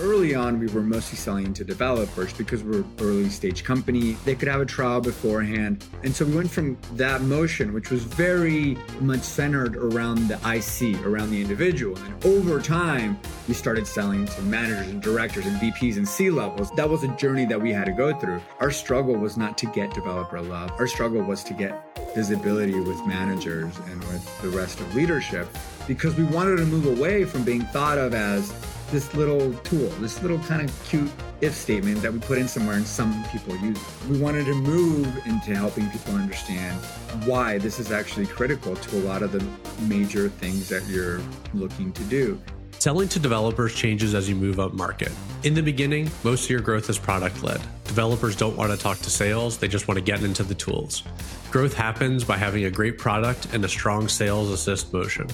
early on, we were mostly selling to developers because we're early stage company. They could have a trial beforehand. And so we went from that motion, which was very much centered around the IC, around the individual. And over time, we started selling to managers and directors and VPs and C levels. That was a journey that we had to go through. Our struggle was not to get developer love. Our struggle was to get visibility with managers and with the rest of leadership because we wanted to move away from being thought of as this little tool, this little kind of cute if statement that we put in somewhere and some people use. We wanted to move into helping people understand why this is actually critical to a lot of the major things that you're looking to do. Selling to developers changes as you move up market. In the beginning, most of your growth is product led. Developers don't want to talk to sales, they just want to get into the tools. Growth happens by having a great product and a strong sales assist motion.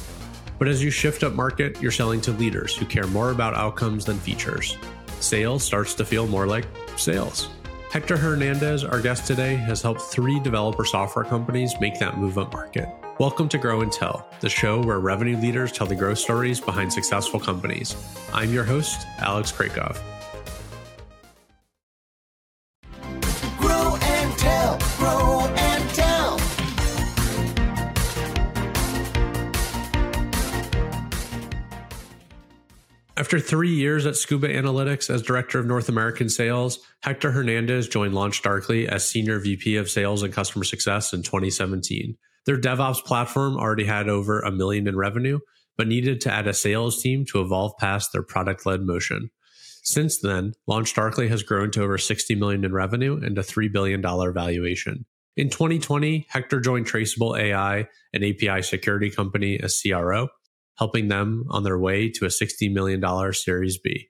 But as you shift up market, you're selling to leaders who care more about outcomes than features. Sales starts to feel more like sales. Hector Hernandez, our guest today, has helped three developer software companies make that move up market. Welcome to Grow and Tell, the show where revenue leaders tell the growth stories behind successful companies. I'm your host, Alex Krakoff. After three years at Scuba Analytics as Director of North American Sales, Hector Hernandez joined LaunchDarkly as Senior VP of Sales and Customer Success in 2017. Their DevOps platform already had over a million in revenue, but needed to add a sales team to evolve past their product led motion. Since then, LaunchDarkly has grown to over 60 million in revenue and a $3 billion valuation. In 2020, Hector joined Traceable AI, an API security company, as CRO, helping them on their way to a $60 million Series B.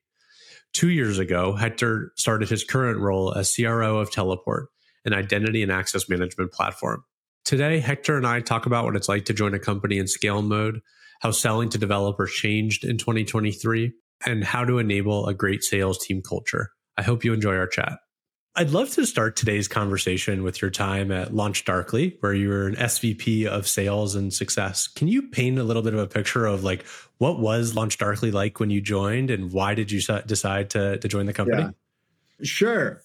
Two years ago, Hector started his current role as CRO of Teleport, an identity and access management platform. Today, Hector and I talk about what it's like to join a company in scale mode, how selling to developers changed in 2023, and how to enable a great sales team culture. I hope you enjoy our chat. I'd love to start today's conversation with your time at LaunchDarkly, where you were an SVP of sales and success. Can you paint a little bit of a picture of like what was LaunchDarkly like when you joined and why did you decide to, to join the company? Yeah. Sure.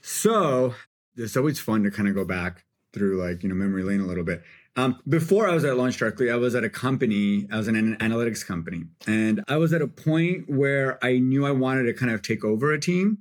So it's always fun to kind of go back through like, you know, memory lane a little bit. Um, before I was at Launch LaunchDarkly, I was at a company, I was in an analytics company. And I was at a point where I knew I wanted to kind of take over a team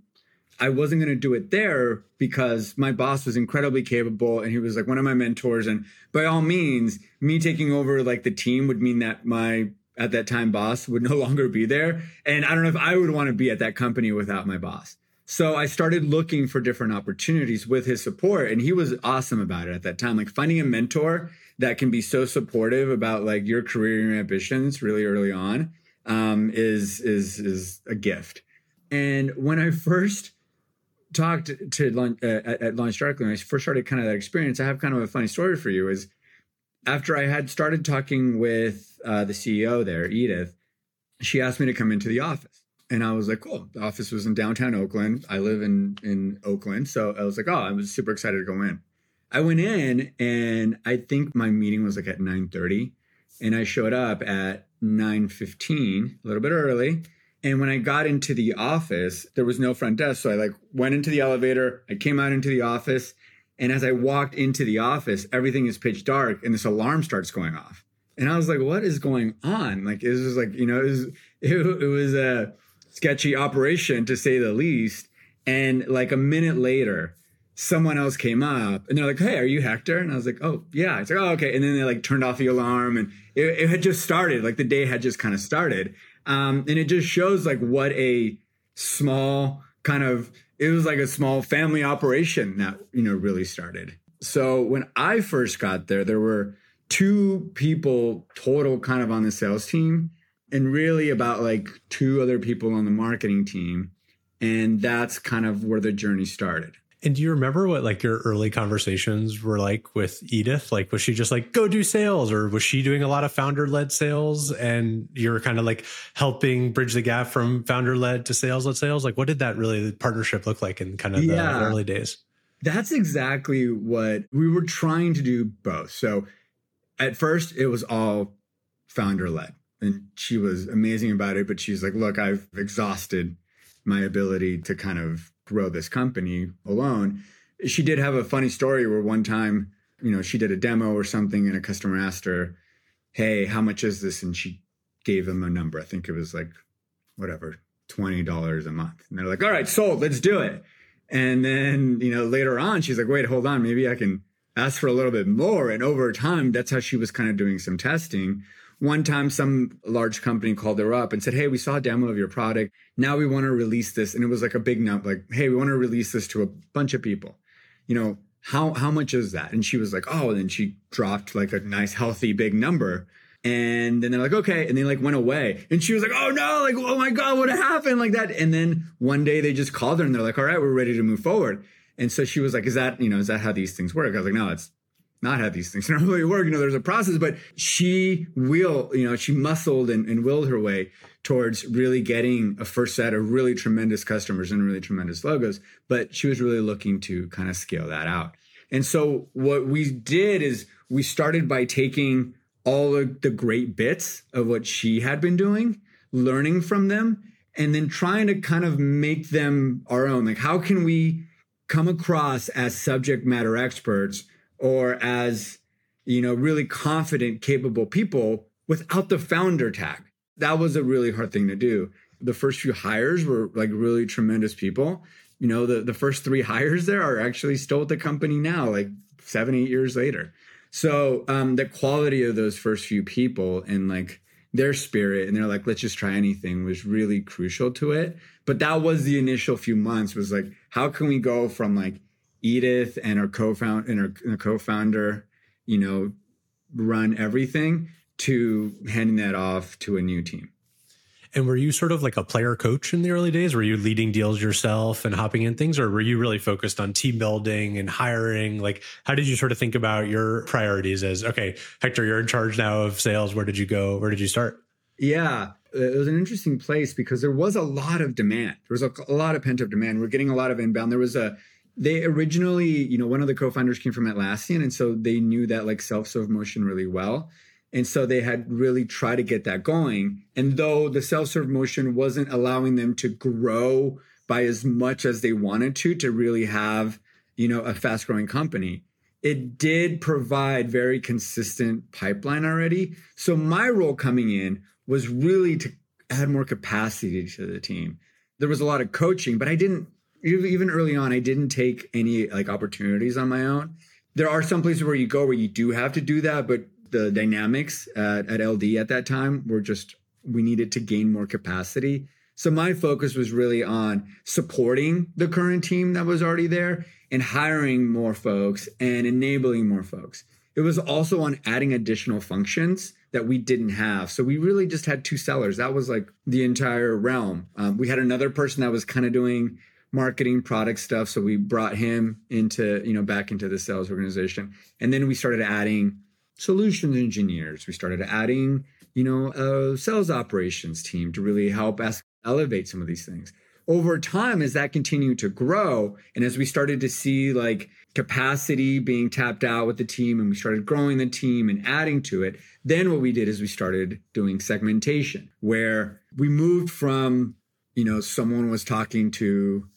I wasn't going to do it there because my boss was incredibly capable and he was like one of my mentors. And by all means, me taking over like the team would mean that my at that time boss would no longer be there. And I don't know if I would want to be at that company without my boss. So I started looking for different opportunities with his support and he was awesome about it at that time. Like finding a mentor that can be so supportive about like your career and your ambitions really early on um, is is is a gift. And when I first talked to uh, at, at LaunchDarkly when I first started kind of that experience. I have kind of a funny story for you. Is after I had started talking with uh, the CEO there, Edith, she asked me to come into the office, and I was like, "Cool." The office was in downtown Oakland. I live in in Oakland, so I was like, "Oh, I was super excited to go in." I went in, and I think my meeting was like at nine thirty, and I showed up at nine fifteen, a little bit early and when I got into the office, there was no front desk. So I like went into the elevator, I came out into the office, and as I walked into the office, everything is pitch dark and this alarm starts going off. And I was like, what is going on? Like, it was like, you know, it was, it, it was a sketchy operation to say the least. And like a minute later, someone else came up and they're like, Hey, are you Hector? And I was like, Oh, yeah. It's like, Oh, okay. And then they like turned off the alarm and it, it had just started. Like the day had just kind of started. Um, and it just shows like what a small kind of it was like a small family operation that you know really started. So when I first got there, there were two people total kind of on the sales team and really about like two other people on the marketing team. And that's kind of where the journey started. And do you remember what like your early conversations were like with Edith? Like, was she just like, go do sales or was she doing a lot of founder led sales and you're kind of like helping bridge the gap from founder led to sales led sales? Like, what did that really partnership look like in kind of yeah, the early days? That's exactly what we were trying to do both. So at first it was all founder led and she was amazing about it, but she's like, look, I've exhausted my ability to kind of grow this company alone. She did have a funny story where one time, you know, she did a demo or something and a customer asked her, Hey, how much is this? And she gave them a number. I think it was like, whatever, $20 a month. And they're like, All right, sold, let's do it. And then, you know, later on, she's like, Wait, hold on, maybe I can ask for a little bit more. And over time, that's how she was kind of doing some testing. One time, some large company called her up and said, Hey, we saw a demo of your product. Now we want to release this. And it was like a big number, like, Hey, we want to release this to a bunch of people. You know, how, how much is that? And she was like, Oh, and then she dropped like a nice, healthy, big number. And then they're like, okay. And they like went away. And she was like, oh no, like, oh my God, what happened? Like that. And then one day they just called her and they're like, all right, we're ready to move forward. And so she was like, is that, you know, is that how these things work? I was like, no, it's not have these things normally work. You know, there's a process, but she will, you know, she muscled and, and willed her way towards really getting a first set of really tremendous customers and really tremendous logos. But she was really looking to kind of scale that out. And so what we did is we started by taking all of the great bits of what she had been doing, learning from them, and then trying to kind of make them our own. Like, how can we come across as subject matter experts or as, you know, really confident, capable people without the founder tag? That was a really hard thing to do. The first few hires were like really tremendous people. You know, the, the first three hires there are actually still at the company now, like seven, eight years later. So um, the quality of those first few people and like their spirit and they're like, let's just try anything was really crucial to it. But that was the initial few months was like, how can we go from like Edith and our co-founder and and our co-founder, you know, run everything to handing that off to a new team. And were you sort of like a player coach in the early days? Were you leading deals yourself and hopping in things, or were you really focused on team building and hiring? Like, how did you sort of think about your priorities as, okay, Hector, you're in charge now of sales. Where did you go? Where did you start? Yeah, it was an interesting place because there was a lot of demand. There was a, a lot of pent up demand. We're getting a lot of inbound. There was a, they originally, you know, one of the co founders came from Atlassian. And so they knew that like self serve motion really well. And so they had really tried to get that going. And though the self serve motion wasn't allowing them to grow by as much as they wanted to, to really have, you know, a fast growing company, it did provide very consistent pipeline already. So my role coming in was really to add more capacity to the team. There was a lot of coaching, but I didn't, even early on, I didn't take any like opportunities on my own. There are some places where you go where you do have to do that, but the dynamics at, at LD at that time were just we needed to gain more capacity. So my focus was really on supporting the current team that was already there and hiring more folks and enabling more folks. It was also on adding additional functions that we didn't have. So we really just had two sellers. That was like the entire realm. Um, we had another person that was kind of doing marketing product stuff. So we brought him into, you know, back into the sales organization. And then we started adding solutions engineers. We started adding, you know, a sales operations team to really help us elevate some of these things. Over time, as that continued to grow, and as we started to see like capacity being tapped out with the team, and we started growing the team and adding to it, then what we did is we started doing segmentation, where we moved from, you know, someone was talking to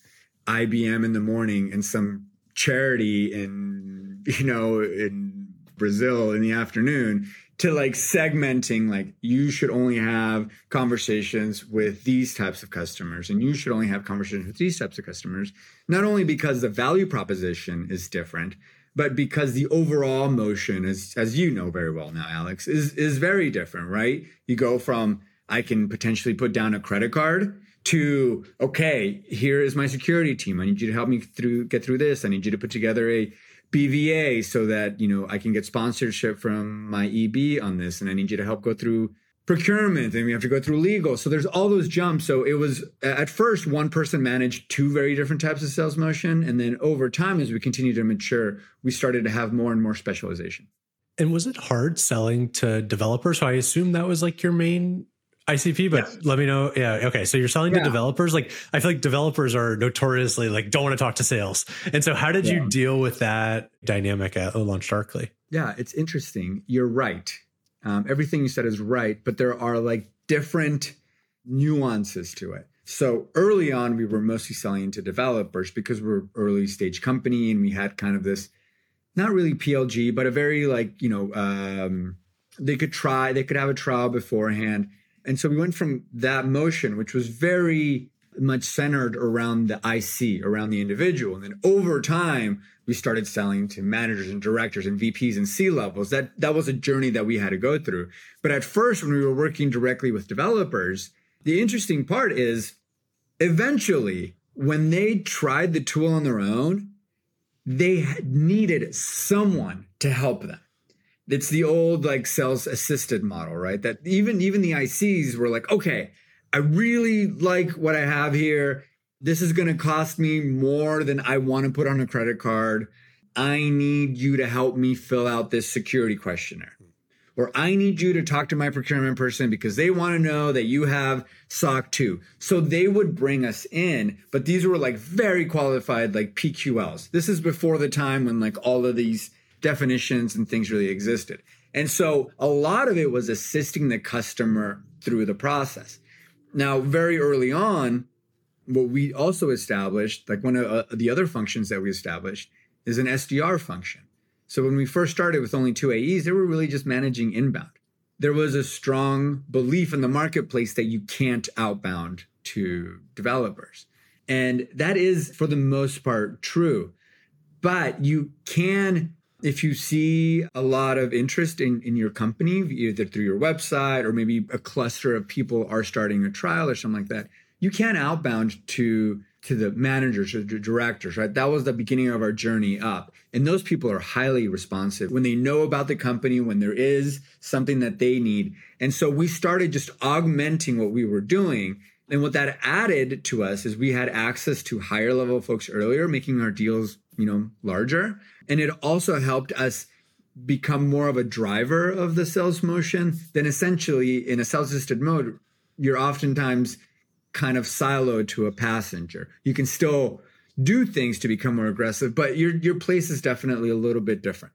IBM in the morning and some charity in, you know, in Brazil in the afternoon to like segmenting like you should only have conversations with these types of customers and you should only have conversations with these types of customers not only because the value proposition is different but because the overall motion is as you know very well now alex is is very different right? You go from i can potentially put down a credit card to okay here is my security team i need you to help me through get through this i need you to put together a BVA so that, you know, I can get sponsorship from my EB on this and I need you to help go through procurement and we have to go through legal. So there's all those jumps. So it was at first one person managed two very different types of sales motion. And then over time, as we continue to mature, we started to have more and more specialization. And was it hard selling to developers? So I assume that was like your main ICP, but yes. let me know. Yeah. Okay. So you're selling yeah. to developers. Like I feel like developers are notoriously like don't want to talk to sales. And so how did yeah. you deal with that dynamic at LaunchDarkly? Yeah, it's interesting. You're right. Um, everything you said is right, but there are like different nuances to it. So early on, we were mostly selling to developers because we're early stage company and we had kind of this, not really PLG, but a very like, you know, um, they could try, they could have a trial beforehand. And so we went from that motion, which was very much centered around the IC, around the individual. And then over time, we started selling to managers and directors and VPs and C levels. That that was a journey that we had to go through. But at first, when we were working directly with developers, the interesting part is eventually when they tried the tool on their own, they needed someone to help them. It's the old like sales assisted model, right? That even even the ICs were like, okay, I really like what I have here. This is going to cost me more than I want to put on a credit card. I need you to help me fill out this security questionnaire. Or I need you to talk to my procurement person because they want to know that you have SOC 2. So they would bring us in, but these were like very qualified, like PQLs. This is before the time when like all of these definitions and things really existed. And so a lot of it was assisting the customer through the process. Now, very early on, what we also established, like one of uh, the other functions that we established, is an SDR function. So when we first started with only two AEs, they were really just managing inbound. There was a strong belief in the marketplace that you can't outbound to developers. And that is, for the most part, true. But you can if you see a lot of interest in, in your company, either through your website or maybe a cluster of people are starting a trial or something like that, you can outbound to to the managers or the directors, right? That was the beginning of our journey up. And those people are highly responsive when they know about the company, when there is something that they need. And so we started just augmenting what we were doing. And what that added to us is we had access to higher level folks earlier, making our deals, you know, larger. And it also helped us become more of a driver of the sales motion. Then essentially in a sales assisted mode, you're oftentimes kind of siloed to a passenger. You can still do things to become more aggressive, but your your place is definitely a little bit different.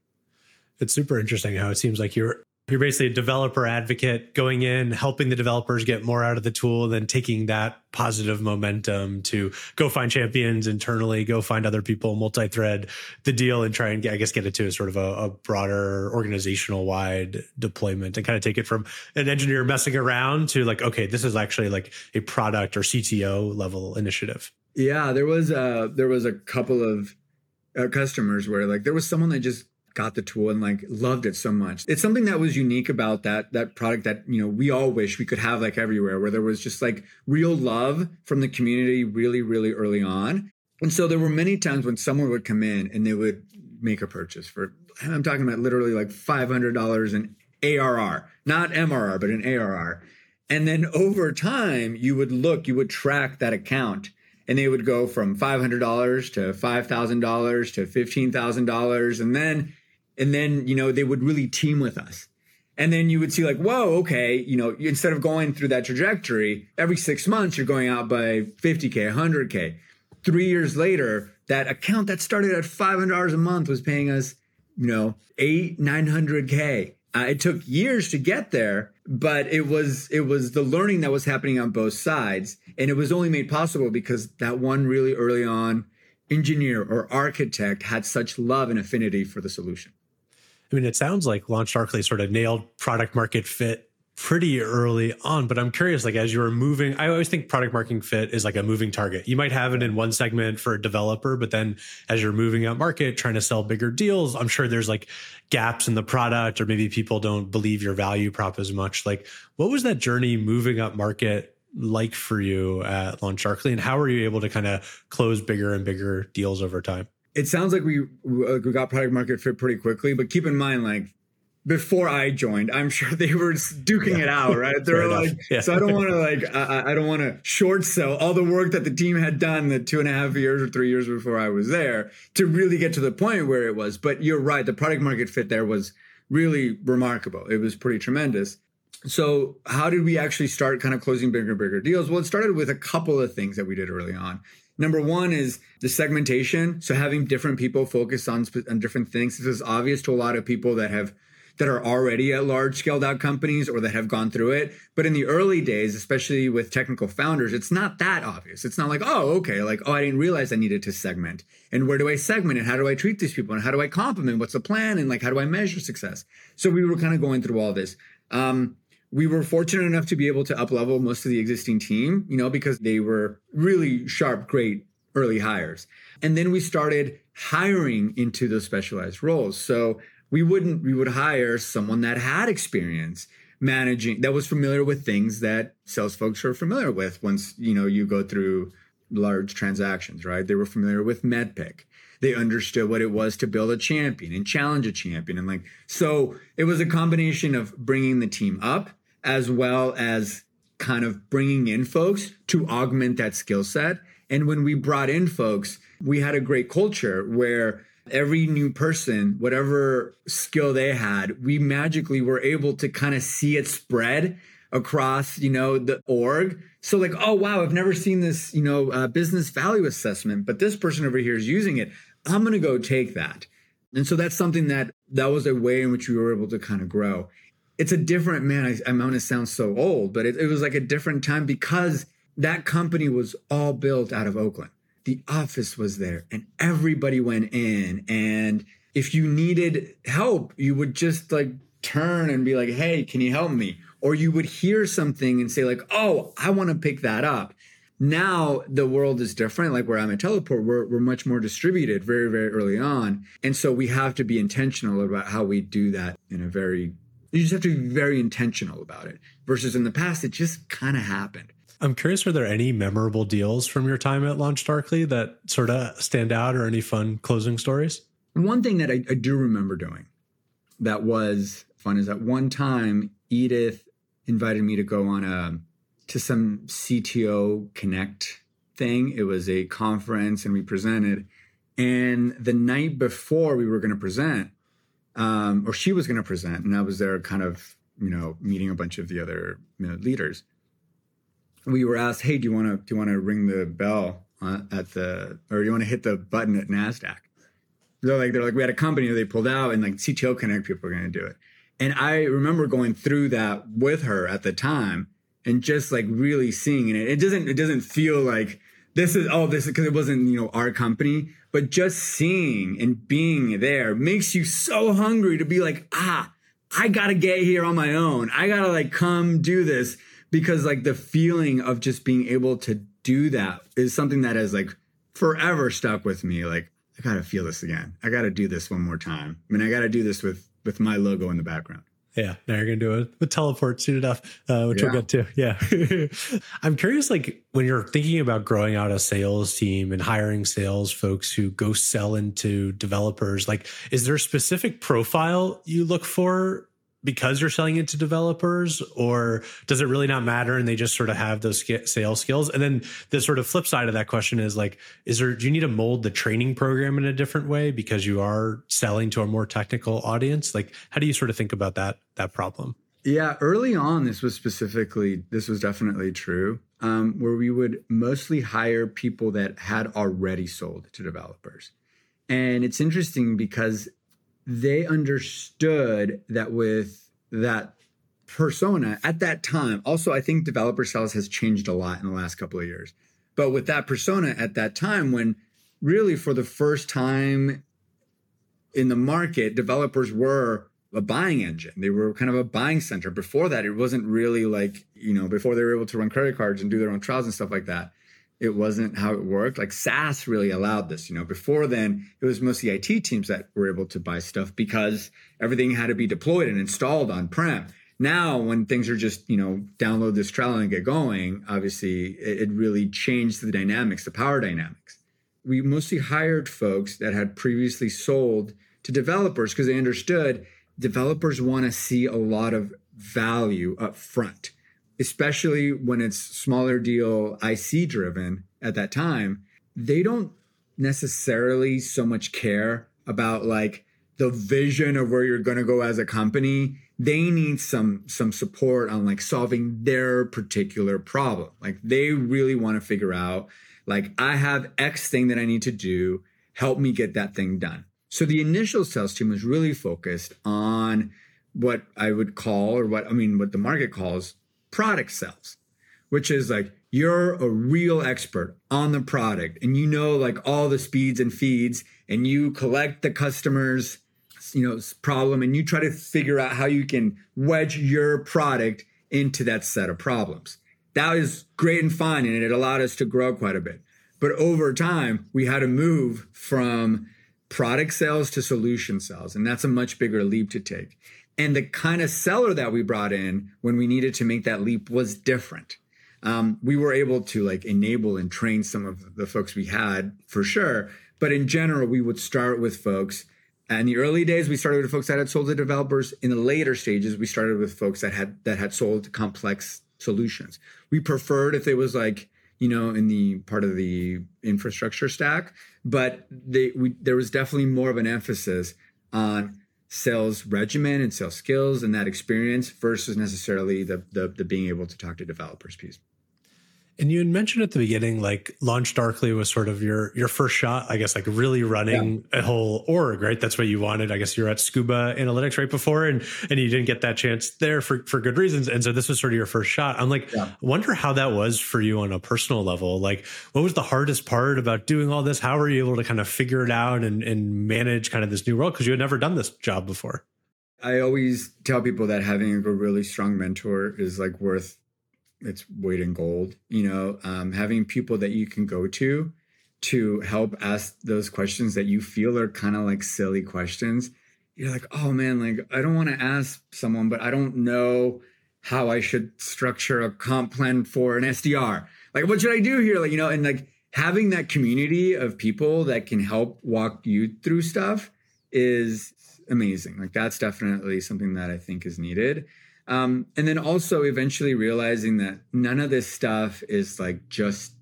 It's super interesting how it seems like you're you're basically a developer advocate going in, helping the developers get more out of the tool, then taking that positive momentum to go find champions internally, go find other people, multi-thread the deal and try and I guess get it to a sort of a, a broader organizational wide deployment and kind of take it from an engineer messing around to like, okay, this is actually like a product or CTO level initiative. Yeah, there was a, there was a couple of uh, customers where like there was someone that just got the tool and like loved it so much. It's something that was unique about that that product that you know we all wish we could have like everywhere where there was just like real love from the community really really early on. And so there were many times when someone would come in and they would make a purchase for I'm talking about literally like $500 in ARR, not MRR, but an ARR. And then over time, you would look, you would track that account and they would go from $500 to $5,000 to $15,000. And then and then you know they would really team with us. And then you would see like whoa okay you know instead of going through that trajectory every six months you're going out by 50k 100k three years later that account that started at $500 a month was paying us you know eight 900k uh, it took years to get there but it was it was the learning that was happening on both sides. And it was only made possible because that one really early on engineer or architect had such love and affinity for the solution I mean, it sounds like LaunchDarkly sort of nailed product market fit pretty early on, but I'm curious, like as you were moving, I always think product market fit is like a moving target. You might have it in one segment for a developer, but then as you're moving up market, trying to sell bigger deals, I'm sure there's like gaps in the product or maybe people don't believe your value prop as much. Like what was that journey moving up market like for you at LaunchDarkly and how were you able to kind of close bigger and bigger deals over time? It sounds like we we got product market fit pretty quickly, but keep in mind, like before I joined, I'm sure they were duking yeah. it out, right? They're like, yeah. so I don't want to like, I, I don't want to short sell all the work that the team had done the two and a half years or three years before I was there to really get to the point where it was. But you're right, the product market fit there was really remarkable. It was pretty tremendous. So, how did we actually start kind of closing bigger and bigger deals? Well, it started with a couple of things that we did early on. Number one is the segmentation. So having different people focus on, on different things. This is obvious to a lot of people that have that are already at large scaled out companies or that have gone through it. But in the early days, especially with technical founders, it's not that obvious. It's not like, oh, okay, like, oh, I didn't realize I needed to segment. And where do I segment and how do I treat these people and how do I compliment? What's the plan? And like, how do I measure success? So we were kind of going through all this. Um, we were fortunate enough to be able to uplevel most of the existing team, you know, because they were really sharp, great early hires. And then we started hiring into those specialized roles. So we wouldn't, we would hire someone that had experience managing, that was familiar with things that sales folks are familiar with once, you know, you go through large transactions, right? They were familiar with MEDDPICC. They understood what it was to build a champion and challenge a champion. And like, so it was a combination of bringing the team up as well as kind of bringing in folks to augment that skill set. And when we brought in folks, we had a great culture where every new person, whatever skill they had, we magically were able to kind of see it spread across, you know, the org. So like, oh wow, I've never seen this, you know, uh, business value assessment, but this person over here is using it. I'm going to go take that. And so that's something that that was a way in which we were able to kind of grow it's a different man. I, I'm going to sound so old, but it, it was like a different time because that company was all built out of Oakland. The office was there and everybody went in. And if you needed help, you would just like turn and be like, Hey, can you help me? Or you would hear something and say like, Oh, I want to pick that up. Now the world is different. Like where I'm at Teleport, we're, we're much more distributed very, very early on. And so we have to be intentional about how we do that in a very you just have to be very intentional about it. Versus in the past, it just kind of happened. I'm curious, are there any memorable deals from your time at LaunchDarkly that sort of stand out or any fun closing stories? One thing that I, I do remember doing that was fun is at one time, Edith invited me to go on a to some CTO Connect thing. It was a conference and we presented. And the night before we were going to present, um, or she was going to present, and I was there, kind of, you know, meeting a bunch of the other you know, leaders. We were asked, "Hey, do you want to do you want to ring the bell at the, or do you want to hit the button at Nasdaq?" They're like, they're like, we had a company that they pulled out, and like CTO Connect people are going to do it. And I remember going through that with her at the time, and just like really seeing it. It doesn't, it doesn't feel like this is oh this is because it wasn't you know our company but just seeing and being there makes you so hungry to be like ah i gotta get here on my own. I gotta like come do this. Because like the feeling of just being able to do that is something that has like forever stuck with me. Like i gotta feel this again. I gotta do this one more time. I mean i gotta do this with with my logo in the background yeah, now you're gonna do it with teleport soon enough, uh, which yeah. we'll get to. Yeah, I'm curious, like when you're thinking about growing out a sales team and hiring sales folks who go sell into developers, like is there a specific profile you look for because you're selling it to developers or does it really not matter and they just sort of have those sales skills? And then the sort of flip side of that question is like is there do you need to mold the training program in a different way because you are selling to a more technical audience? Like how do you sort of think about that that problem? Yeah early on this was specifically this was definitely true um, where we would mostly hire people that had already sold to developers. And it's interesting because they understood that with that persona at that time, also, I think developer sales has changed a lot in the last couple of years. But with that persona at that time, when really for the first time in the market, developers were a buying engine. They were kind of a buying center. Before that, it wasn't really like, you know, before they were able to run credit cards and do their own trials and stuff like that it wasn't how it worked. Like SaaS really allowed this. You know, before then, it was mostly IT teams that were able to buy stuff because everything had to be deployed and installed on prem. Now, when things are just, you know, download this trial and get going, obviously it, it really changed the dynamics, the power dynamics. We mostly hired folks that had previously sold to developers because they understood developers want to see a lot of value up front especially when it's smaller deal IC driven at that time, they don't necessarily so much care about like the vision of where you're going to go as a company. They need some some support on like solving their particular problem. Like they really want to figure out like i have x thing that i need to do. Help me get that thing done. So the initial sales team was really focused on what I would call, or what I mean, what the market calls product sales, which is like you're a real expert on the product and you know like all the speeds and feeds and you collect the customers you know problem and you try to figure out how you can wedge your product into that set of problems. That was great and fun and it allowed us to grow quite a bit. But over time we had to move from product sales to solution sales and that's a much bigger leap to take and the kind of seller that we brought in when we needed to make that leap was different um, we were able to like enable and train some of the folks we had for sure but in general we would start with folks in the early days, we started with folks that had sold to developers. In the later stages, we started with folks that had that had sold complex solutions. We preferred if it was like you know in the part of the infrastructure stack, but they, we, there was definitely more of an emphasis on sales regimen and sales skills and that experience versus necessarily the, the, the being able to talk to developers piece. And you had mentioned at the beginning, like LaunchDarkly was sort of your your first shot, I guess, like really running yeah. a whole org, right? That's what you wanted. I guess you were at Scuba Analytics right before, and and you didn't get that chance there for for good reasons. And so this was sort of your first shot. I'm like, yeah. wonder how that was for you on a personal level. Like, what was the hardest part about doing all this? How were you able to kind of figure it out and and manage kind of this new role because you had never done this job before? I always tell people that having a really strong mentor is like worth it's weight in gold. You know, um, having people that you can go to to help ask those questions that you feel are kind of like silly questions. You're like, oh man, like I don't want to ask someone, but I don't know how I should structure a comp plan for an SDR. Like, what should I do here? Like, you know, and like having that community of people that can help walk you through stuff is amazing. Like, that's definitely something that I think is needed. Um, and then also eventually realizing that none of this stuff is like just,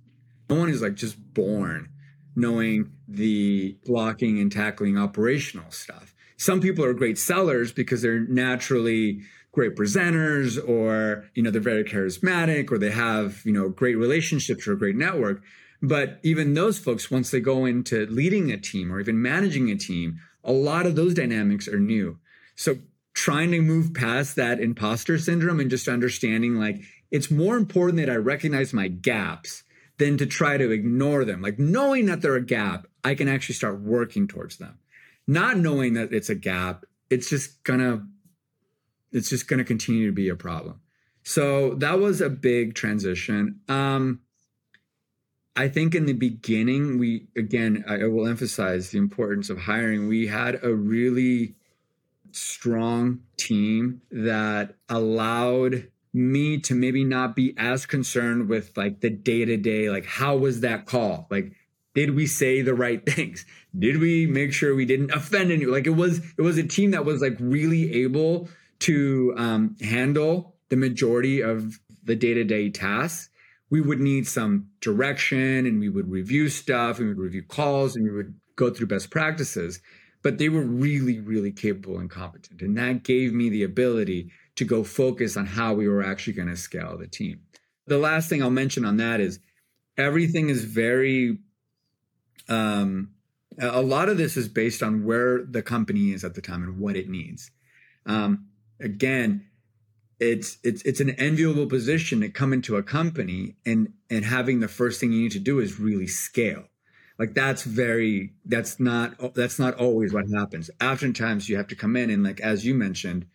no one is like just born knowing the blocking and tackling operational stuff. Some people are great sellers because they're naturally great presenters or, you know, they're very charismatic or they have, you know, great relationships or a great network. But even those folks, once they go into leading a team or even managing a team, a lot of those dynamics are new. So trying to move past that imposter syndrome and just understanding like it's more important that I recognize my gaps than to try to ignore them. Like knowing that they're a gap, I can actually start working towards them. Not knowing that it's a gap, it's just gonna it's just gonna continue to be a problem. So that was a big transition. Um I think in the beginning, we again, I will emphasize the importance of hiring. We had a really strong team that allowed me to maybe not be as concerned with like the day to day, like how was that call? Like, did we say the right things? Did we make sure we didn't offend anyone? Like it was, it was a team that was like really able to um, handle the majority of the day to day tasks. We would need some direction and we would review stuff and we would review calls and we would go through best practices but they were really, really capable and competent. And that gave me the ability to go focus on how we were actually going to scale the team. The last thing I'll mention on that is everything is very, um, a lot of this is based on where the company is at the time and what it needs. Um, again, it's it's it's an enviable position to come into a company and and having the first thing you need to do is really scale like that's very that's not that's not always what happens. Oftentimes you have to come in and like as you mentioned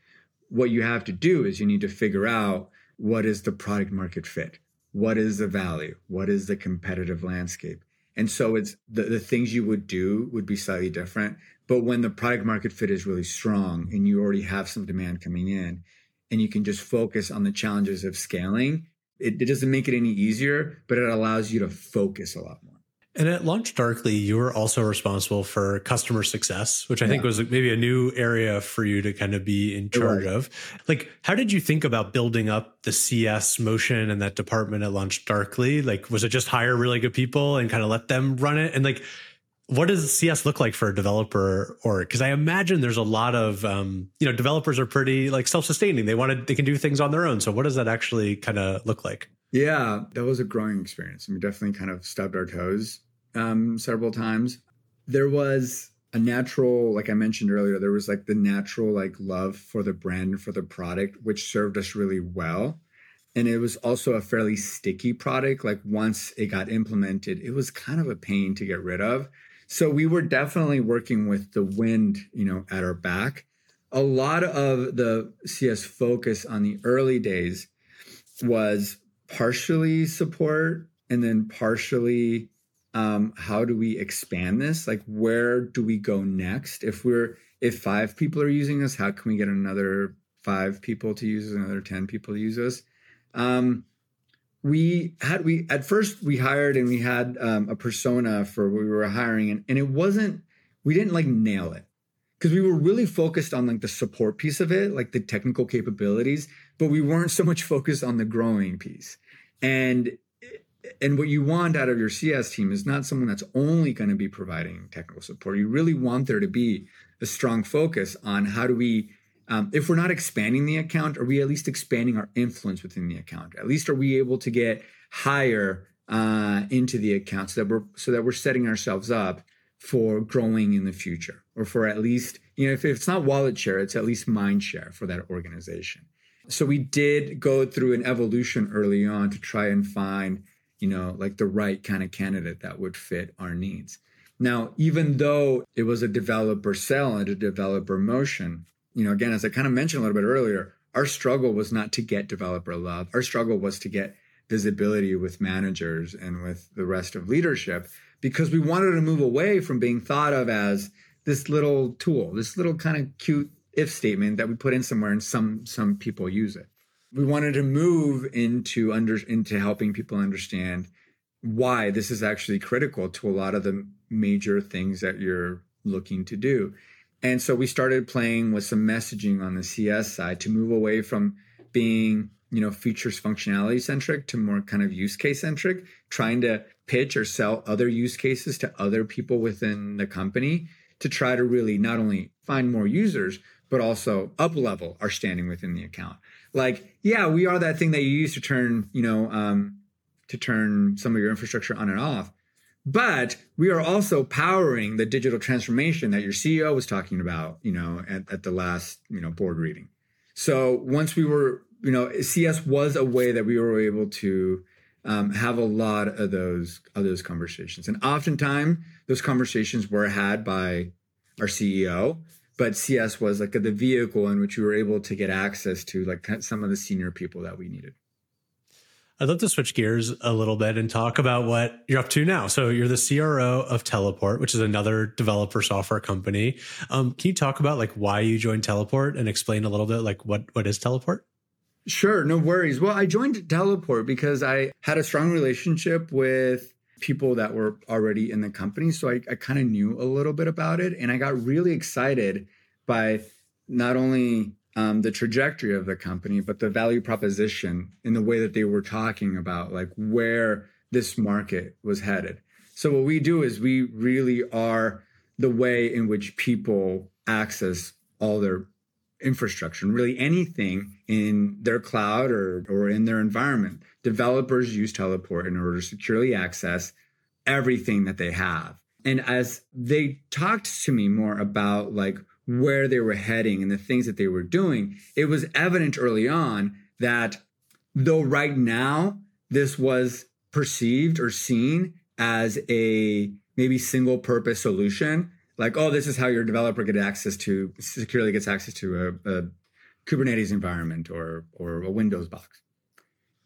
what you have to do is you need to figure out what is the product market fit? What is the value? What is the competitive landscape? And so it's the, the things you would do would be slightly different but when the product market fit is really strong and you already have some demand coming in and you can just focus on the challenges of scaling it, it doesn't make it any easier but it allows you to focus a lot more and at LaunchDarkly, you were also responsible for customer success, which I yeah. think was maybe a new area for you to kind of be in charge of. Like, how did you think about building up the CS motion and that department at LaunchDarkly? Like, was it just hire really good people and kind of let them run it? And like, what does CS look like for a developer or because I imagine there's a lot of um, you know developers are pretty like self-sustaining. They want to they can do things on their own. So what does that actually kind of look like? Yeah, that was a growing experience. And we definitely kind of stubbed our toes um, several times. There was a natural, like I mentioned earlier, there was like the natural like love for the brand for the product, which served us really well. And it was also a fairly sticky product. Like once it got implemented, it was kind of a pain to get rid of. So we were definitely working with the wind, you know, at our back. A lot of the CS focus on the early days was partially support and then partially um, how do we expand this? Like, where do we go next? If we're if five people are using us, how can we get another five people to use us, another ten people to use us? Um, we had we at first we hired and we had um, a persona for we were hiring, and, and it wasn't we didn't like nail it because we were really focused on like the support piece of it, like the technical capabilities, but we weren't so much focused on the growing piece. And and what you want out of your CS team is not someone that's only going to be providing technical support. You really want there to be a strong focus on how do we, um, if we're not expanding the account, are we at least expanding our influence within the account? At least are we able to get higher uh, into the account so that we're so that we're setting ourselves up for growing in the future, or for at least you know if, if it's not wallet share, it's at least mind share for that organization. So we did go through an evolution early on to try and find you know, like the right kind of candidate that would fit our needs. Now, even though it was a developer sell and a developer motion, you know, again, as I kind of mentioned a little bit earlier, our struggle was not to get developer love. Our struggle was to get visibility with managers and with the rest of leadership because we wanted to move away from being thought of as this little tool, this little kind of cute if statement that we put in somewhere and some some people use it we wanted to move into under into helping people understand why this is actually critical to a lot of the major things that you're looking to do. And so we started playing with some messaging on the CS side to move away from being, you know, features functionality centric to more kind of use case centric, trying to pitch or sell other use cases to other people within the company to try to really not only find more users, but also up level our standing within the account like yeah we are that thing that you use to turn you know um, to turn some of your infrastructure on and off. But we are also powering the digital transformation that your ceo was talking about you know at, at the last you know board reading. So once we were you know cs was a way that we were able to um, have a lot of those of those conversations. And oftentimes those conversations were had by our ceo but CS was like the vehicle in which we were able to get access to like some of the senior people that we needed. I'd love to switch gears a little bit and talk about what you're up to now. So you're the CRO of Teleport, which is another developer software company. Um, can you talk about like why you joined Teleport and explain a little bit like what what is Teleport? Sure, no worries. Well, I joined Teleport because I had a strong relationship with people that were already in the company. So I, I kind of knew a little bit about it. And I got really excited by not only um, the trajectory of the company, but the value proposition in the way that they were talking about, like where this market was headed. So, what we do is we really are the way in which people access all their infrastructure and really anything in their cloud or, or in their environment. Developers use Teleport in order to securely access everything that they have. And as they talked to me more about like where they were heading and the things that they were doing, it was evident early on that though right now this was perceived or seen as a maybe single purpose solution, like, oh, this is how your developer get access to securely gets access to a, a Kubernetes environment or or a Windows box.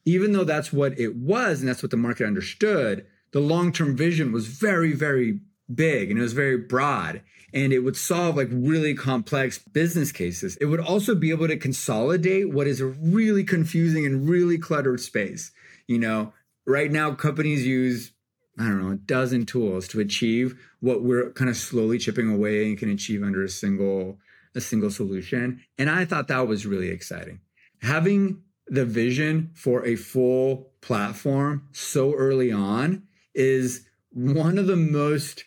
Even though that's what it was and that's what the market understood, the long-term vision was very, very big and it was very broad and it would solve like really complex business cases. It would also be able to consolidate what is a really confusing and really cluttered space. You know, right now companies use I don't know, a dozen tools to achieve what we're kind of slowly chipping away and can achieve under a single a single solution. And I thought that was really exciting. Having the vision for a full platform so early on is one of the most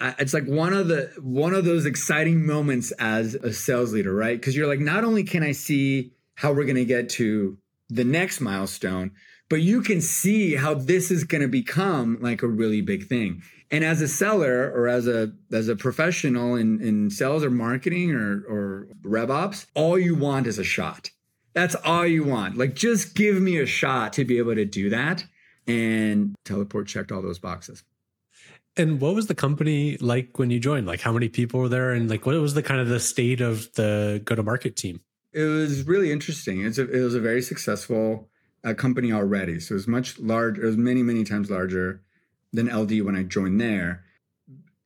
it's like one of the one of those exciting moments as a sales leader, right? Because you're like, not only can I see how we're going to get to the next milestone, but you can see how this is going to become like a really big thing. And as a seller or as a as a professional in, in sales or marketing or or rev ops, all you want is a shot. That's all you want. Like just give me a shot to be able to do that. And Teleport checked all those boxes. And what was the company like when you joined? Like how many people were there and like what was the kind of the state of the go to market team? It was really interesting. It's a, it was a very successful uh, company already. So it was much larger, it was many, many times larger than LD when I joined there.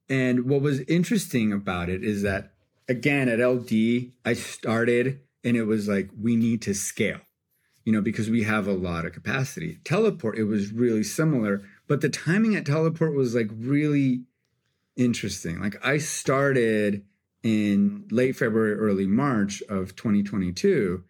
And what was interesting about it is that, again, at LD, I started and it was like, we need to scale, you know, because we have a lot of capacity. Teleport, it was really similar, but the timing at Teleport was like really interesting. Like I started in late February, early March of 2022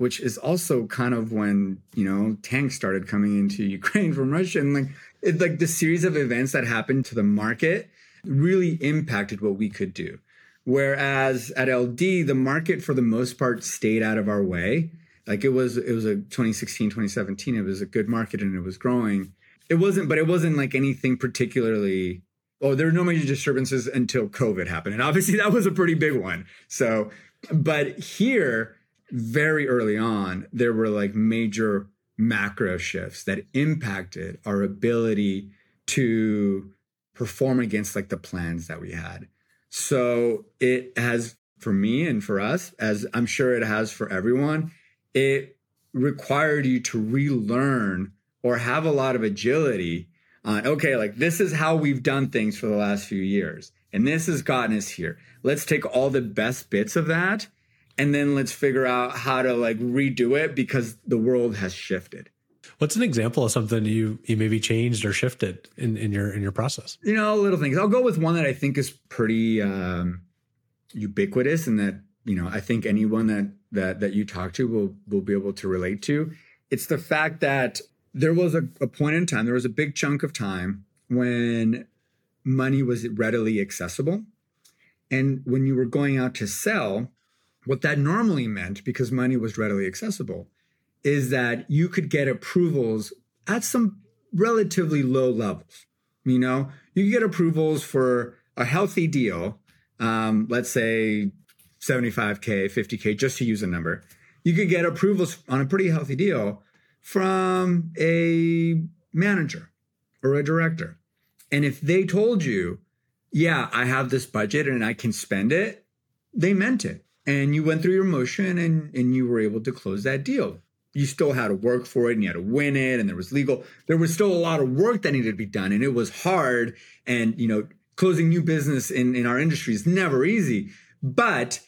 which is also kind of when you know tanks started coming into Ukraine from Russia, and like it, like the series of events that happened to the market really impacted what we could do. Whereas at LD, the market for the most part stayed out of our way. Like it was, it was a 2016, 2017. It was a good market and it was growing. It wasn't, but it wasn't like anything particularly. Oh, there were no major disturbances until COVID happened, and obviously that was a pretty big one. So, but here very early on, there were like major macro shifts that impacted our ability to perform against like the plans that we had. So it has for me and for us, as I'm sure it has for everyone, it required you to relearn or have a lot of agility on, okay, like this is how we've done things for the last few years. And this has gotten us here. Let's take all the best bits of that and then let's figure out how to like redo it because the world has shifted. What's an example of something you you maybe changed or shifted in, in your in your process? You know, little things. I'll go with one that I think is pretty um, ubiquitous, and that you know I think anyone that that that you talk to will will be able to relate to. It's the fact that there was a, a point in time, there was a big chunk of time when money was readily accessible, and when you were going out to sell, what that normally meant, because money was readily accessible, is that you could get approvals at some relatively low levels. You know, you get approvals for a healthy deal, um, let's say 75K, 50K, just to use a number. You could get approvals on a pretty healthy deal from a manager or a director. And if they told you, yeah, I have this budget and I can spend it, they meant it and you went through your motion and and you were able to close that deal you still had to work for it and you had to win it and there was legal there was still a lot of work that needed to be done and it was hard and you know closing new business in in our industry is never easy but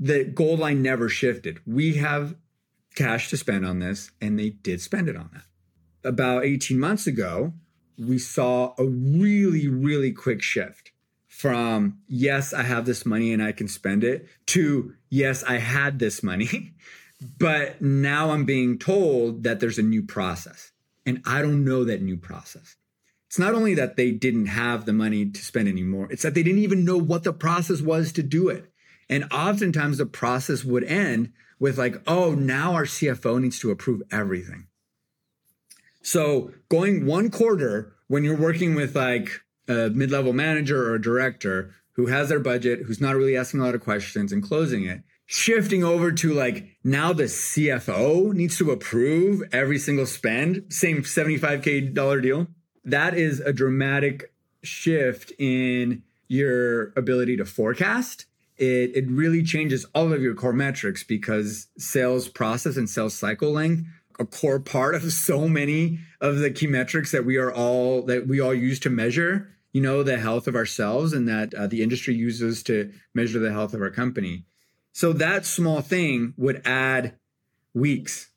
the goal line never shifted. We have cash to spend on this and they did spend it on that. About 18 months ago we saw a really really quick shift from yes, I have this money and I can spend it to yes, I had this money, but now I'm being told that there's a new process and I don't know that new process. It's not only that they didn't have the money to spend anymore, it's that they didn't even know what the process was to do it. And oftentimes the process would end with like, oh, now our CFO needs to approve everything. So going one quarter when you're working with like a mid-level manager or a director who has their budget, who's not really asking a lot of questions and closing it, shifting over to like now the CFO needs to approve every single spend, same 75k dollar deal. That is a dramatic shift in your ability to forecast. It, it really changes all of your core metrics because sales process and sales cycle length a core part of so many of the key metrics that we are all that we all use to measure you know the health of ourselves and that uh, the industry uses to measure the health of our company so that small thing would add weeks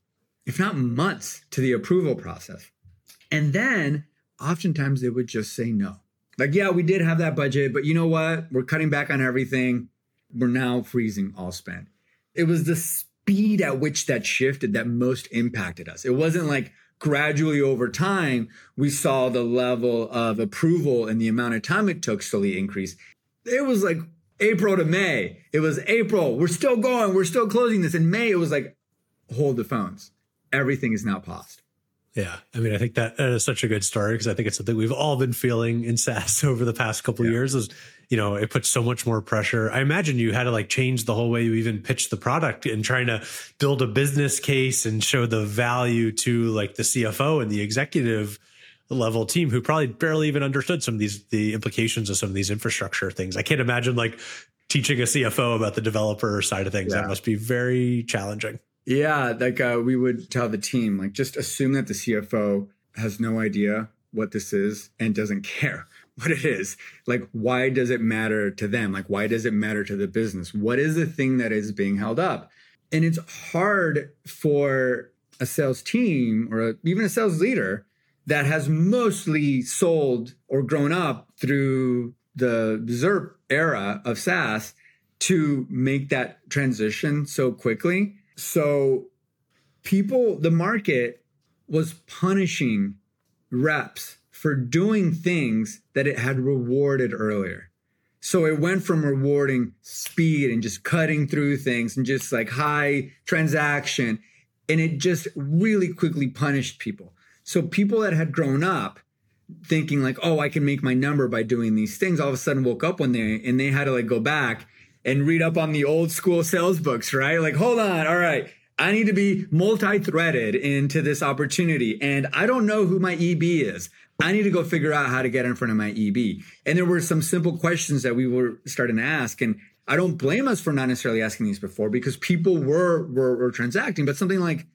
if not months to the approval process. And then oftentimes they would just say no. Like yeah we did have that budget but you know what? We're cutting back on everything. We're now freezing all spend. It was the speed at which that shifted that most impacted us. It wasn't like gradually over time, we saw the level of approval and the amount of time it took slowly increase. It was like April to May. It was April. We're still going. We're still closing this. In May, it was like, hold the phones. Everything is now paused. Yeah. I mean, I think that is such a good story because I think it's something we've all been feeling in SaaS over the past couple yeah. of years is, you know, it puts so much more pressure. I imagine you had to like change the whole way you even pitch the product and trying to build a business case and show the value to like the CFO and the executive level team who probably barely even understood some of these the implications of some of these infrastructure things. I can't imagine like teaching a CFO about the developer side of things. Yeah. That must be very challenging. Yeah, like uh, we would tell the team, like just assume that the CFO has no idea what this is and doesn't care what it is. Like, why does it matter to them? Like, why does it matter to the business? What is the thing that is being held up? And it's hard for a sales team or a, even a sales leader that has mostly sold or grown up through the ZIRP era of SaaS to make that transition so quickly. So people, the market was punishing reps for doing things that it had rewarded earlier. So it went from rewarding speed and just cutting through things and just like high transaction. And it just really quickly punished people. So people that had grown up thinking like, oh, I can make my number by doing these things, all of a sudden woke up one day and they had to like go back and read up on the old school sales books, right? Like, hold on, all right. I need to be multi-threaded into this opportunity. And I don't know who my EB is. I need to go figure out how to get in front of my EB. And there were some simple questions that we were starting to ask. And I don't blame us for not necessarily asking these before because people were, were, were transacting, but something like,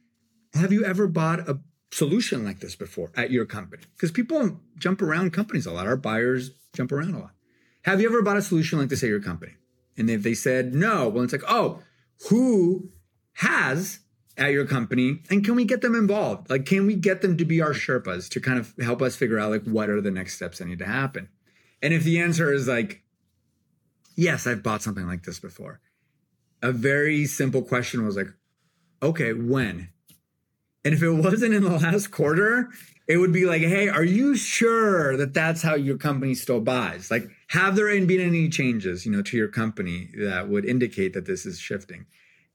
have you ever bought a solution like this before at your company? Because people jump around companies a lot. Our buyers jump around a lot. Have you ever bought a solution like this at your company? And if they said no, well, it's like, oh, who has at your company and can we get them involved? Like, can we get them to be our Sherpas to kind of help us figure out like what are the next steps that need to happen? And if the answer is like, yes, I've bought something like this before, a very simple question was like, okay, when? And if it wasn't in the last quarter, it would be like, hey, are you sure that that's how your company still buys? Like, have there been any changes, you know, to your company that would indicate that this is shifting?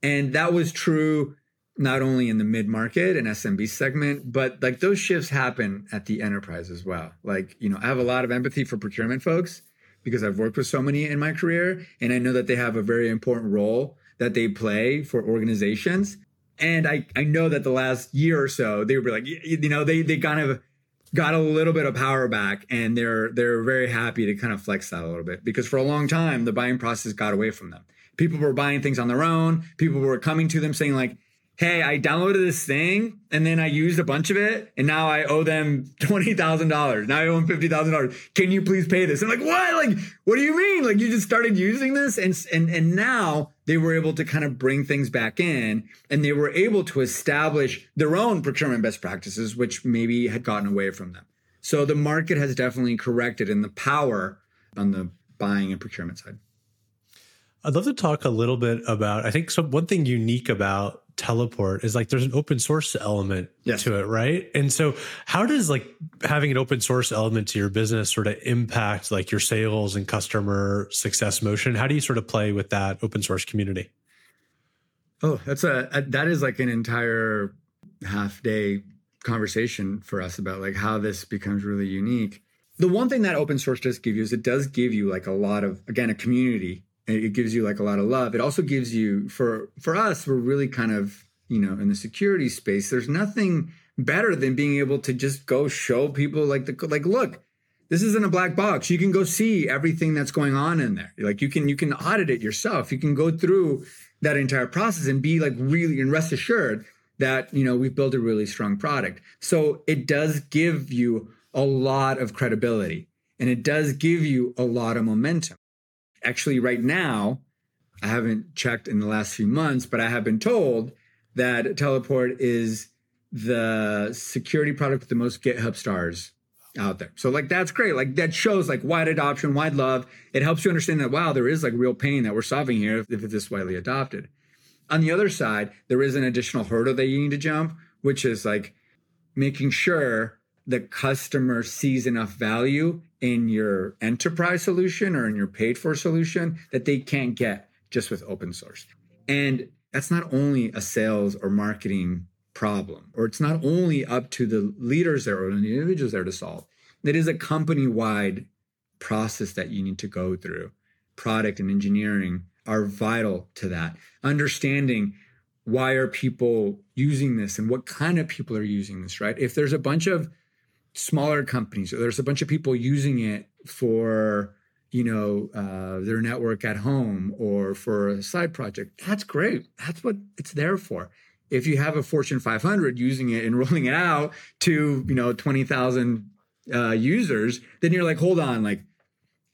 And that was true not only in the mid market and SMB segment, but like those shifts happen at the enterprise as well. Like, you know, I have a lot of empathy for procurement folks because I've worked with so many in my career, and I know that they have a very important role that they play for organizations. And I, I know that the last year or so, they were like, you know, they, they kind of got a little bit of power back and they're, they're very happy to kind of flex that a little bit because for a long time, the buying process got away from them. People were buying things on their own. People were coming to them saying like, hey, I downloaded this thing and then I used a bunch of it and now I owe them $20,000. Now I owe them $50,000. Can you please pay this? I'm like, what? Like, what do you mean? Like you just started using this and, and, and now they were able to kind of bring things back in and they were able to establish their own procurement best practices, which maybe had gotten away from them. So the market has definitely corrected in the power on the buying and procurement side. I'd love to talk a little bit about, I think some, one thing unique about teleport is like there's an open source element yes. to it right? And so how does like having an open source element to your business sort of impact like your sales and customer success motion? How do you sort of play with that open source community? Oh that's a, a that is like an entire half day conversation for us about like how this becomes really unique. The one thing that open source does give you is it does give you like a lot of again a community it gives you like a lot of love. It also gives you for for us, we're really kind of you know in the security space. There's nothing better than being able to just go show people like the like look this isn't a black box you can go see everything that's going on in there like you can you can audit it yourself you can go through that entire process and be like really and rest assured that you know we've built a really strong product so it does give you a lot of credibility and it does give you a lot of momentum actually right now, I haven't checked in the last few months, but I have been told that Teleport is the security product with the most GitHub stars out there. So like that's great. Like that shows like wide adoption, wide love. It helps you understand that wow, there is like real pain that we're solving here if, if it's this widely adopted. On the other side, there is an additional hurdle that you need to jump, which is like making sure the customer sees enough value in your enterprise solution or in your paid for solution that they can't get just with open source. And that's not only a sales or marketing problem, or it's not only up to the leaders there or the individuals there to solve. It is a company wide process that you need to go through. Product and engineering are vital to that. Understanding why are people using this and what kind of people are using this, right? If there's a bunch of smaller companies. There's a bunch of people using it for you know uh, their network at home or for a side project. That's great. That's what it's there for. If you have a fortune 500 using it and rolling it out to you know 20000 uh, users then you're like hold on like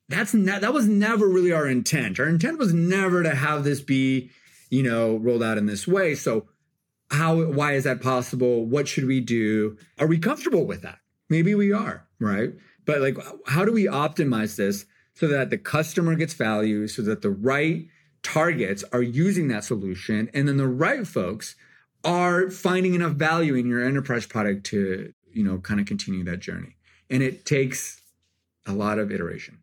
that's not that was never really our intent. Our intent was never to have this be you know rolled out in this way. So how why is that possible? What should we do? Are we comfortable with that maybe we are right but like how do we optimize this so that the customer gets value, so that the right targets are using that solution, and then the right folks are finding enough value in your enterprise product to, you know, kind of continue that journey. And it takes a lot of iteration.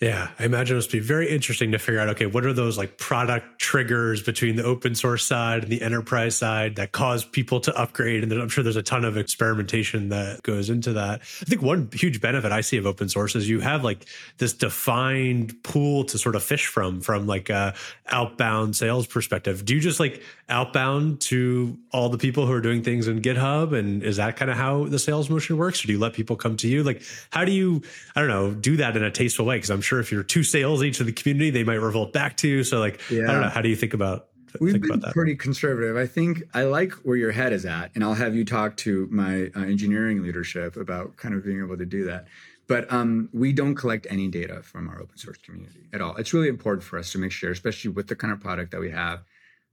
Yeah, I imagine it must be very interesting to figure out okay, what are those like product triggers between the open source side and the enterprise side that cause people to upgrade? And I'm sure there's a ton of experimentation that goes into that. I think one huge benefit I see of open source is you have like this defined pool to sort of fish from, from like a outbound sales perspective. Do you just like outbound to all the people who are doing things in GitHub? And is that kind of how the sales motion works? Or do you let people come to you? Like, how do you, I don't know, do that in a tasteful way? Because I'm sure if you're too salesy to the community, they might revolt back to you. So like, yeah. I don't know. How do you think about We've think been pretty conservative. I think I like where your head is at, and I'll have you talk to my uh, engineering leadership about kind of being able to do that. But um, we don't collect any data from our open source community at all. It's really important for us to make sure, especially with the kind of product that we have,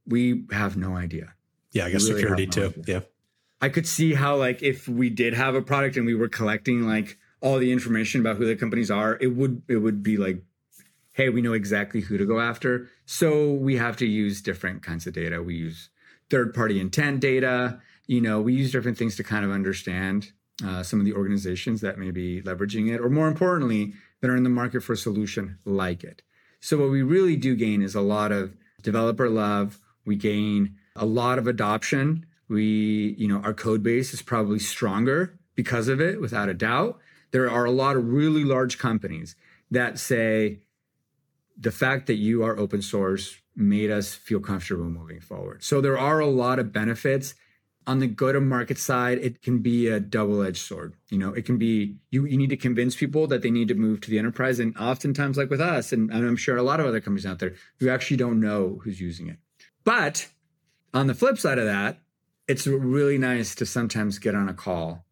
we have no idea. Yeah, I guess really security no too. Idea. Yeah. I could see how like if we did have a product and we were collecting like all the information about who the companies are, it would it would be like, hey, we know exactly who to go after. So we have to use different kinds of data. We use third party intent data. You know, we use different things to kind of understand uh, some of the organizations that may be leveraging it, or more importantly, that are in the market for a solution like it. So what we really do gain is a lot of developer love. We gain a lot of adoption. We, you know, our code base is probably stronger because of it, without a doubt there are a lot of really large companies that say the fact that you are open source made us feel comfortable moving forward. So there are a lot of benefits. On the go to market side it can be a double edged sword. You know it can be you, you need to convince people that they need to move to the enterprise and oftentimes like with us and, and i'm sure a lot of other companies out there you actually don't know who's using it. But on the flip side of that it's really nice to sometimes get on a call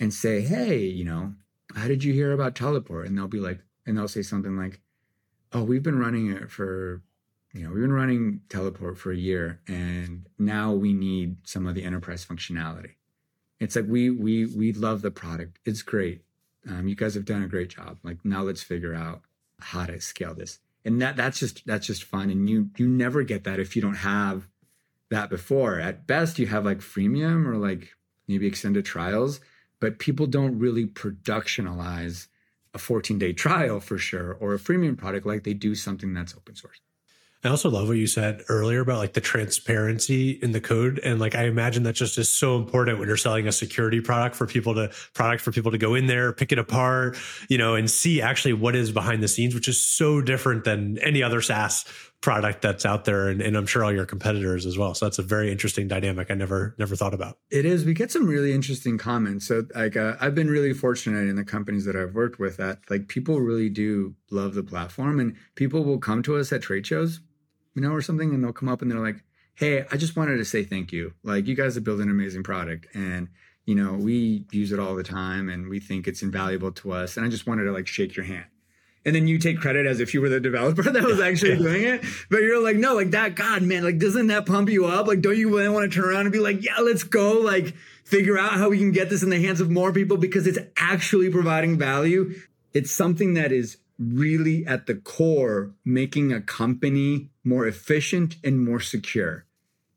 and say hey you know how did you hear about teleport? And they'll be like and they'll say something like oh we've been running it for you know we've been running teleport for a year and now we need some of the enterprise functionality. It's like we we we love the product. It's great. Um, you guys have done a great job. Like now let's figure out how to scale this. And that that's just that's just fun. And you you never get that if you don't have that before. At best you have like freemium or like maybe extended trials but people don't really productionalize a 14 day trial for sure or a freemium product like they do something that's open source. I also love what you said earlier about like the transparency in the code. And like I imagine that just is so important when you're selling a security product for people to product for people to go in there, pick it apart, you know, and see actually what is behind the scenes, which is so different than any other SaaS product that's out there and, and, I'm sure all your competitors as well. So that's a very interesting dynamic I never never thought about. It is. We get some really interesting comments. So like uh, I've been really fortunate in the companies that I've worked with that like people really do love the platform and people will come to us at trade shows, you know, or something and they'll come up and they're like, "Hey, I just wanted to say thank you. Like you guys have built an amazing product and you know, we use it all the time and we think it's invaluable to us and I just wanted to like shake your hand." And then you take credit as if you were the developer that was actually yeah. doing it. But you're like, no, like that, God, man, like, doesn't that pump you up? Like, don't you really want to turn around and be like, yeah, let's go, like, figure out how we can get this in the hands of more people because it's actually providing value. It's something that is really at the core making a company more efficient and more secure.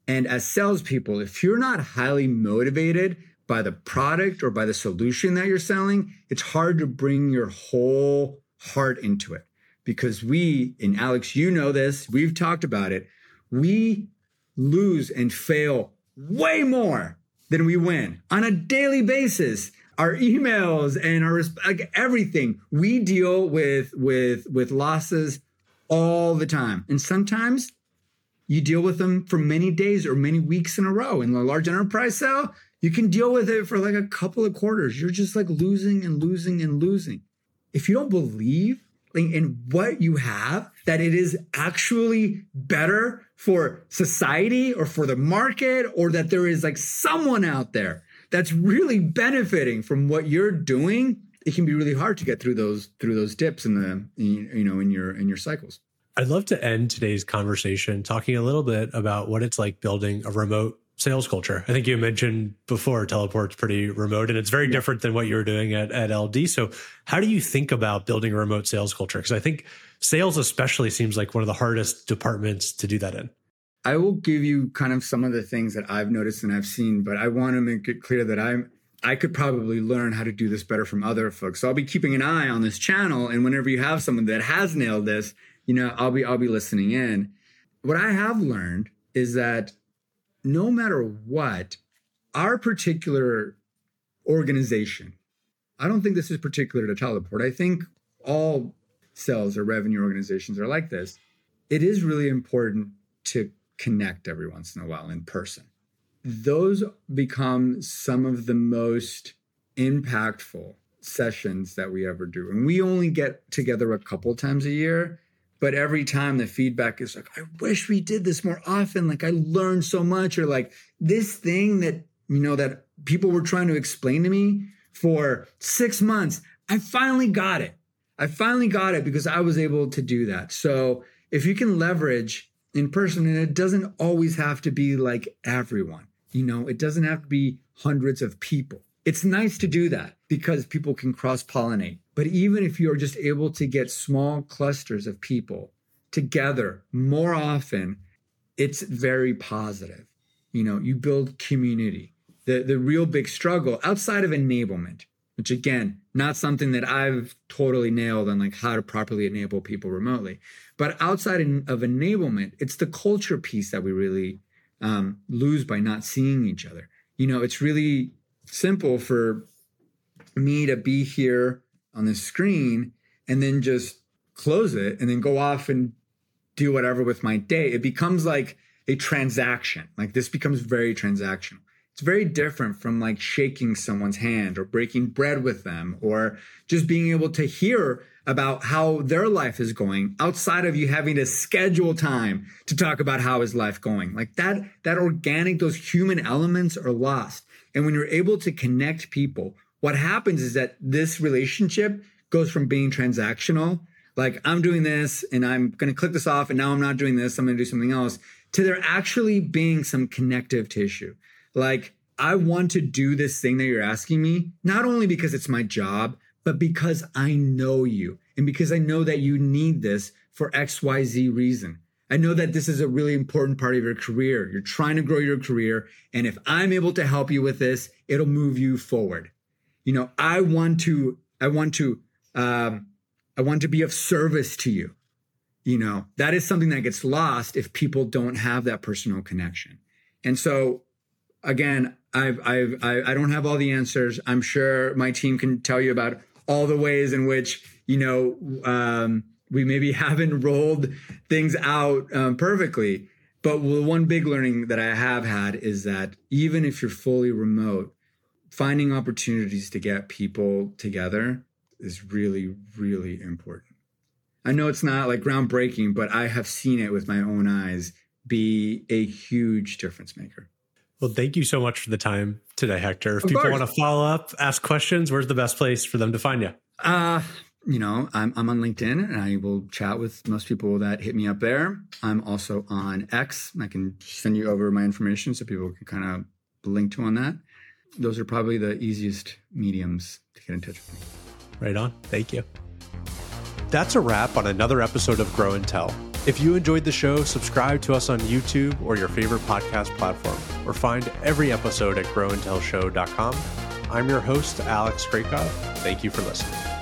And as salespeople, if you're not highly motivated by the product or by the solution that you're selling, it's hard to bring your whole heart into it because we, and Alex, you know this, we've talked about it, we lose and fail way more than we win on a daily basis. Our emails and our like everything we deal with with with losses all the time, and sometimes you deal with them for many days or many weeks in a row. In a large enterprise sale, you can deal with it for like a couple of quarters. You're just like losing and losing and losing. If you don't believe in what you have, that it is actually better for society or for the market, or that there is like someone out there that's really benefiting from what you're doing, it can be really hard to get through those through those dips in the you know in your in your cycles. I'd love to end today's conversation talking a little bit about what it's like building a remote sales culture. I think you mentioned before teleport's pretty remote and it's very yeah. different than what you were doing at, at LD. So how do you think about building a remote sales culture? Because I think sales especially seems like one of the hardest departments to do that in. I will give you kind of some of the things that I've noticed and I've seen, but I want to make it clear that I'm I could probably learn how to do this better from other folks. So I'll be keeping an eye on this channel and whenever you have someone that has nailed this, you know, I'll be I'll be listening in. What I have learned is that no matter what, our particular organization, I don't think this is particular to Teleport. I think all sales or revenue organizations are like this. It is really important to connect every once in a while in person. Those become some of the most impactful sessions that we ever do. And we only get together a couple times a year but every time the feedback is like i wish we did this more often. Like i learned so much or like this thing that you know that people were trying to explain to me for six months i finally got it. I finally got it because i was able to do that. So if you can leverage in person and it doesn't always have to be like everyone you know it doesn't have to be hundreds of people it's nice to do that because people can cross pollinate. But even if you're just able to get small clusters of people together more often, it's very positive. You know, you build community. The, the real big struggle outside of enablement, which again, not something that I've totally nailed on like how to properly enable people remotely. But outside of enablement, it's the culture piece that we really um, lose by not seeing each other. You know, it's really simple for me to be here on the screen and then just close it and then go off and do whatever with my day. It becomes like a transaction. Like this becomes very transactional. It's very different from like shaking someone's hand or breaking bread with them or just being able to hear about how their life is going outside of you having to schedule time to talk about how is life going. Like that that organic those human elements are lost. And when you're able to connect people, what happens is that this relationship goes from being transactional, like I'm doing this and I'm going to click this off and now I'm not doing this, I'm going to do something else, to there actually being some connective tissue. Like I want to do this thing that you're asking me, not only because it's my job, but because I know you and because I know that you need this for XYZ reason. I know that this is a really important part of your career. You're trying to grow your career. And if I'm able to help you with this, it'll move you forward. You know, I want to, I want to, um, I want to be of service to you. You know, that is something that gets lost if people don't have that personal connection. And so again, I've, I've, I, I don't have all the answers. I'm sure my team can tell you about all the ways in which, you know, um, we maybe haven't rolled things out um, perfectly. But the one big learning that I have had is that even if you're fully remote, finding opportunities to get people together is really, really important. I know it's not like groundbreaking, but I have seen it with my own eyes be a huge difference maker. Well, thank you so much for the time today, Hector. If of people course. want to follow up, ask questions, where's the best place for them to find you? Uh, you know, I'm, I'm on LinkedIn and I will chat with most people that hit me up there. I'm also on X. I can send you over my information so people can kind of link to on that. Those are probably the easiest mediums to get in touch with me. Right on. Thank you. That's a wrap on another episode of Grow and Tell. If you enjoyed the show, subscribe to us on YouTube or your favorite podcast platform, or find every episode at growandtellshow.com. I'm your host, Alex Kracov. Thank you for listening.